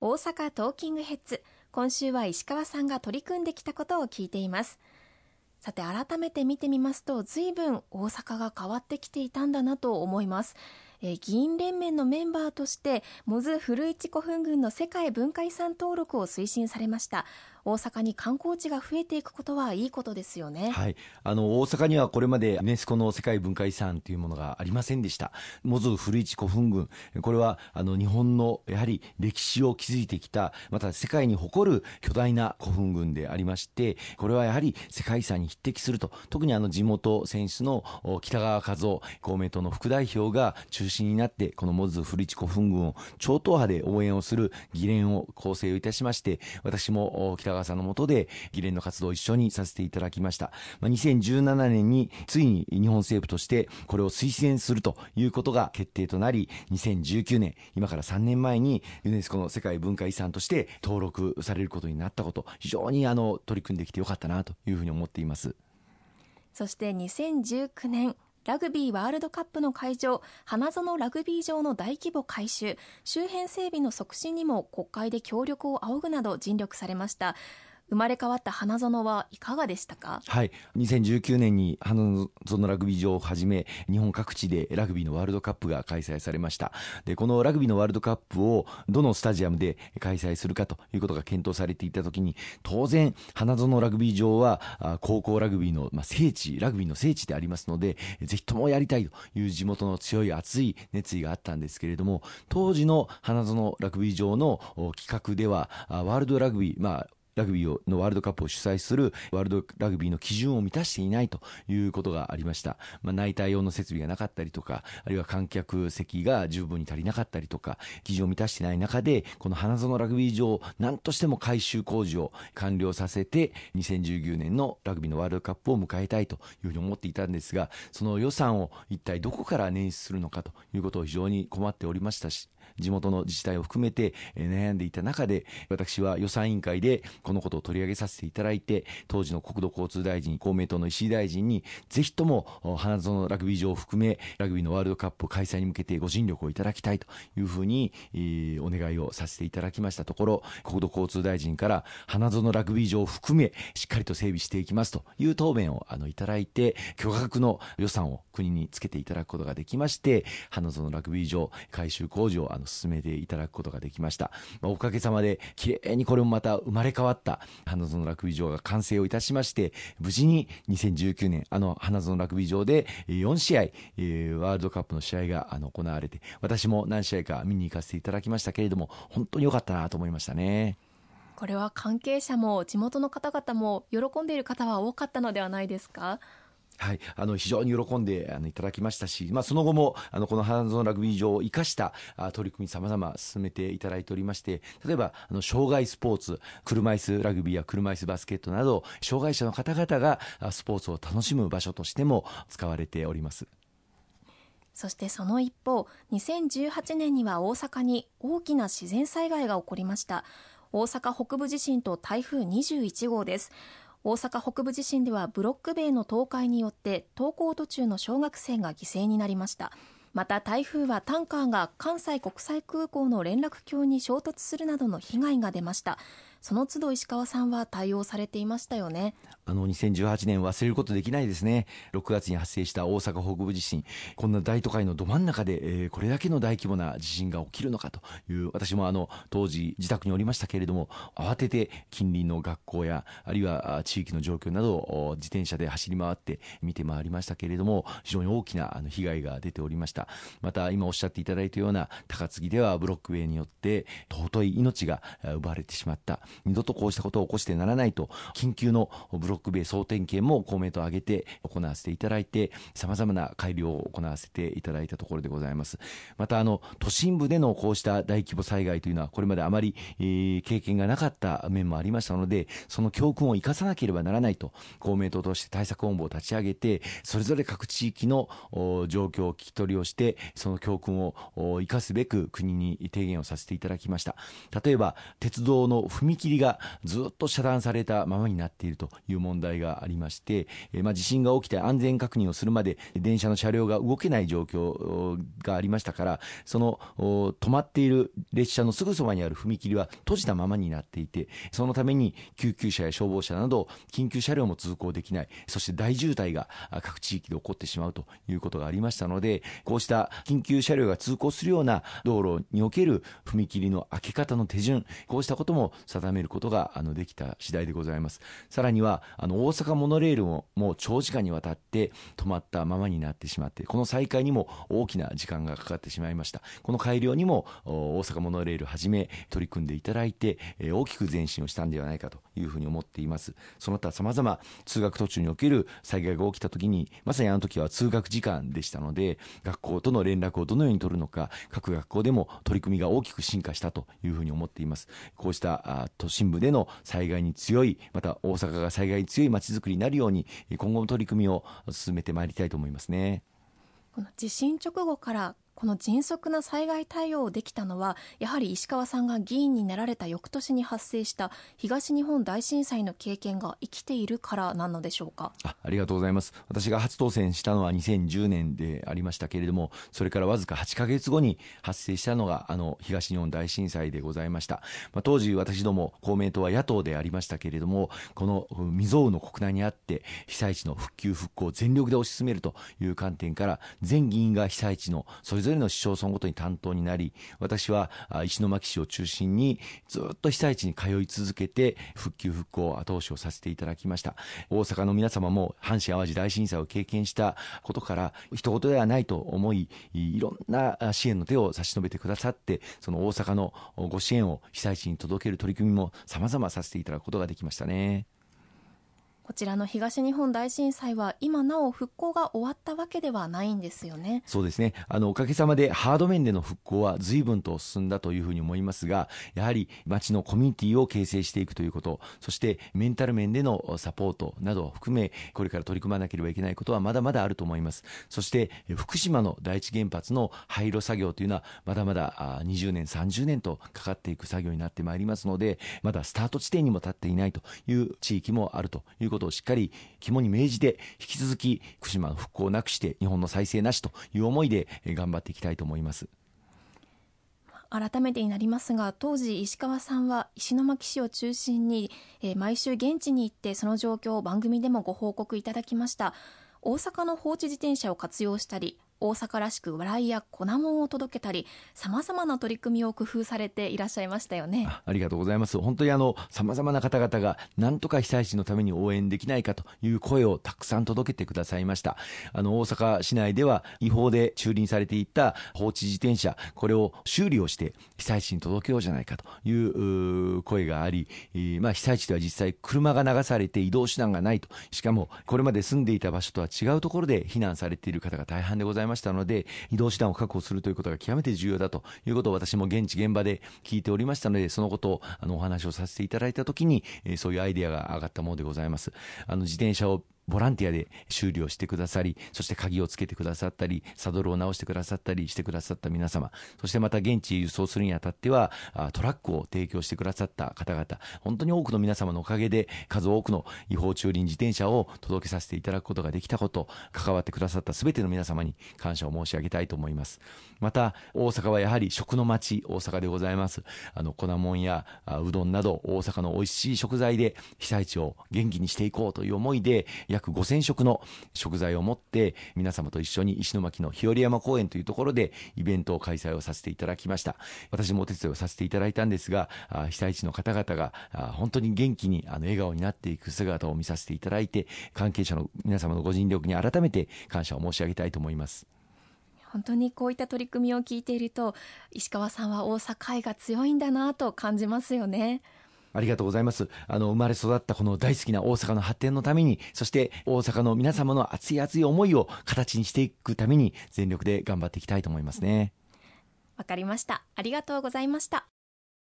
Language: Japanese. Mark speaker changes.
Speaker 1: 大阪トーキングヘッズ。今週は石川さんが取り組んできたことを聞いています。さて改めて見てみますと随分大阪が変わってきていたんだなと思います。え議員連盟のメンバーとしてモズ古市古墳群の世界文化遺産登録を推進されました。大阪に観光地が増えていくことはいいことですよね。
Speaker 2: はい、あの大阪にはこれまでユネスコの世界文化遺産というものがありませんでした。モズ古市古墳群、これはあの日本のやはり歴史を築いてきた、また世界に誇る巨大な古墳群でありまして、これはやはり世界遺産に匹敵すると、特にあの地元選手の北川和夫公明党の副代表が中心になって、このモズ古市古墳群を超党派で応援をする議連を構成をいたしまして、私も北川川さんのもとで議連の活動を一緒にさせていただきました。まあ、2017年についに日本政府としてこれを推薦するということが決定となり、2019年、今から3年前にユネスコの世界文化遺産として登録されることになったこと、非常にあの取り組んできてよかったなというふうに思っています。
Speaker 1: そして2019年ラグビーワールドカップの会場花園ラグビー場の大規模改修周辺整備の促進にも国会で協力を仰ぐなど尽力されました。生まれ変わった花園はいかがでしたか？
Speaker 2: はい。2019年に花園ラグビー場をはじめ日本各地でラグビーのワールドカップが開催されました。でこのラグビーのワールドカップをどのスタジアムで開催するかということが検討されていた時に当然花園ラグビー場は高校ラグビーの聖地ラグビーの聖地でありますのでぜひともやりたいという地元の強い熱い熱意があったんですけれども当時の花園ラグビー場の企画ではワールドラグビーまあラグビーのワールドカップを主催するワールドラグビーの基準を満たしていないということがありました。まあ、内体用の設備がなかったりとか、あるいは観客席が十分に足りなかったりとか、基準を満たしていない中で、この花園ラグビー場を何としても改修工事を完了させて、2019年のラグビーのワールドカップを迎えたいというふうに思っていたんですが、その予算を一体どこから捻出するのかということを非常に困っておりましたし、地元の自治体を含めて悩んでいた中で、私は予算委員会でこのことを取り上げさせていただいて、当時の国土交通大臣、公明党の石井大臣に、ぜひとも花園ラグビー場を含め、ラグビーのワールドカップ開催に向けてご尽力をいただきたいというふうに、お願いをさせていただきましたところ、国土交通大臣から花園ラグビー場を含め、しっかりと整備していきますという答弁をあのいただいて、巨額の予算を国につけていただくことができまして、花園ラグビー場改修工事をあの進めていただくことができました。まあ、おかげさまで、綺麗にこれもまた生まれ変わった花園ラグビー場が完成をいたしまして、無事に2019年、あの花園ラグビー場で4試合、えー、ワールドカップの試合があの行われて、私も何試合か見に行かせていただきましたけれども、本当に良かったなと思いましたね。
Speaker 1: これは関係者も地元の方々も喜んでいる方は多かったのではないですか？
Speaker 2: はい、あの非常に喜んであのいただきましたし、まあ、その後もあのこの花園ラグビー場を生かしたあ取り組みさまざま進めていただいておりまして例えばあの障害スポーツ車椅子ラグビーや車椅子バスケットなど障害者の方々がスポーツを楽しむ場所としても使われております。
Speaker 1: そしてその一方、2018年には大阪に大きな自然災害が起こりました。大阪北部地震と台風21号です。大阪北部地震ではブロック塀の倒壊によって登校途中の小学生が犠牲になりました。また台風はタンカーが関西国際空港の連絡橋に衝突するなどの被害が出ました。その都度石川さんは対応されていましたよね。
Speaker 2: あの2018年忘れることできないですね。6月に発生した大阪北部地震。こんな大都会のど真ん中で、えー、これだけの大規模な地震が起きるのかという私もあの当時自宅におりましたけれども慌てて近隣の学校やあるいは地域の状況などを自転車で走り回って見て回りましたけれども非常に大きなあの被害が出ておりました。また今おっしゃっていただいたような高槻ではブロック塀によって尊い命が奪われてしまった。二度とこうしたことを起こしてならないと緊急のブロック塀総点検も公明党を挙げて行わせていただいて様々な改良を行わせていただいたところでございます。またあの都心部でのこうした大規模災害というのはこれまであまり、えー、経験がなかった面もありましたのでその教訓を生かさなければならないと公明党として対策本部を立ち上げてそれぞれ各地域の状況を聞き取りをしてしてその教訓を生かすべく国に提言をさせていただきました。例えば鉄道の踏切がずっと遮断されたままになっているという問題がありまして、えまあ、地震が起きて安全確認をするまで電車の車両が動けない状況がありましたからその止まっている列車のすぐそばにある踏切は閉じたままになっていてそのために救急車や消防車など緊急車両も通行できないそして大渋滞が各地域で起こってしまうということがありましたのでこうした緊急車両が通行するような道路における踏切の開け方の手順こうしたことも定めることがあのできた次第でございます。さらにはあの大阪モノレールももう長時間にわたって止まったままになってしまってこの再開にも大きな時間がかかってしまいました。この改良にも大阪モノレールはじめ取り組んでいただいて大きく前進をしたんではないかというふうに思っています。その他様々通学途中における災害が起きた時にまさにあの時は通学時間でしたので学校との連絡をどのように取るのか各学校でも取り組みが大きく進化したというふうに思っています。こうした都心部での災害に強いまた大阪が災害に強いまちづくりになるように今後も取り組みを進めてまいりたいと思いますね。
Speaker 1: この地震直後からこの迅速な災害対応できたのはやはり石川さんが議員になられた翌年に発生した東日本大震災の経験が生きているからなのでしょうか？
Speaker 2: あありがとうございます。私が初当選したのは2010年でありましたけれどもそれからわずか8か月後に発生したのがあの東日本大震災でございました、まあ、当時私ども公明党は野党でありましたけれどもこの未曾有の国内にあって被災地の復旧復興を全力で推し進めるという観点から全議員が被災地のそれぞれぞれの市町村ごとに担当になり私は石巻市を中心にずっと被災地に通い続けて復旧復興後押しをさせていただきました大阪の皆様も阪神・淡路大震災を経験したことから一言ではないと思いいろんな支援の手を差し伸べてくださってその大阪のご支援を被災地に届ける取り組みも様々させていただくことができましたね。
Speaker 1: こちらの東日本大震災は今なお復興が終わったわけではないんですよね。
Speaker 2: そうですね。あのおかげさまでハード面での復興は随分と進んだというふうに思いますがやはり町のコミュニティを形成していくということそしてメンタル面でのサポートなどを含めこれから取り組まなければいけないことはまだまだあると思います。そして福島の第一原発の廃炉作業というのはまだまだ20年30年とかかっていく作業になってまいりますのでまだスタート地点にも立っていないという地域もあるということことをしっかり肝に銘じて引き続き福島の復興をなくして日本の再生なしという思いで頑張っていきたいと思います。
Speaker 1: 改めてになりますが当時石川さんは石巻市を中心に、えー、毎週現地に行ってその状況を番組でもご報告いただきました。大阪の放置自転車を活用したり大阪らしく笑いや粉もんを届けたりさまざまな取り組みを工夫されていらっしゃいましたよね。
Speaker 2: ありがとうございます。本当にあのさまざまな方々が何とか被災地のために応援できないかという声をたくさん届けてくださいました。あの大阪市内では違法で駐輪されていた放置自転車これを修理をして被災地に届けようじゃないかという声があり、まあ、被災地では実際車が流されて移動手段がないと。しかもこれまで住んでいた場所とは違うところで避難されている方が大半でございます。ましたので、移動手段を確保するということが極めて重要だということを私も現地現場で聞いておりましたので、そのことをあのお話をさせていただいたときに、そういうアイデアが上がったものでございます。あの自転車をボランティアで修理をしてくださり、そして鍵をつけてくださったり、サドルを直してくださったりしてくださった皆様、そしてまた現地輸送するにあたっては、トラックを提供してくださった方々、本当に多くの皆様のおかげで、数多くの違法駐輪自転車を届けさせていただくことができたこと、関わってくださった全ての皆様に感謝を申し上げたいと思います。また、大阪はやはり食の街、大阪でございます。あの、粉もんやうどんなど、大阪の美味しい食材で被災地を元気にしていこうという思いで、約5000食の食材を持って皆様と一緒に石巻の日和山公園というところでイベントを開催をさせていただきました私もお手伝いをさせていただいたんですが被災地の方々が本当に元気にあの笑顔になっていく姿を見させていただいて関係者の皆様のご尽力に改めて感謝を申し上げたいと思います
Speaker 1: 本当にこういった取り組みを聞いていると石川さんは大阪愛が強いんだなと感じますよね。
Speaker 2: ありがとうございます。あの、生まれ育ったこの大好きな大阪の発展のために、そして大阪の皆様の熱い熱い思いを形にしていくために、全力で頑張っていきたいと思いますね。
Speaker 1: わかりました。ありがとうございました。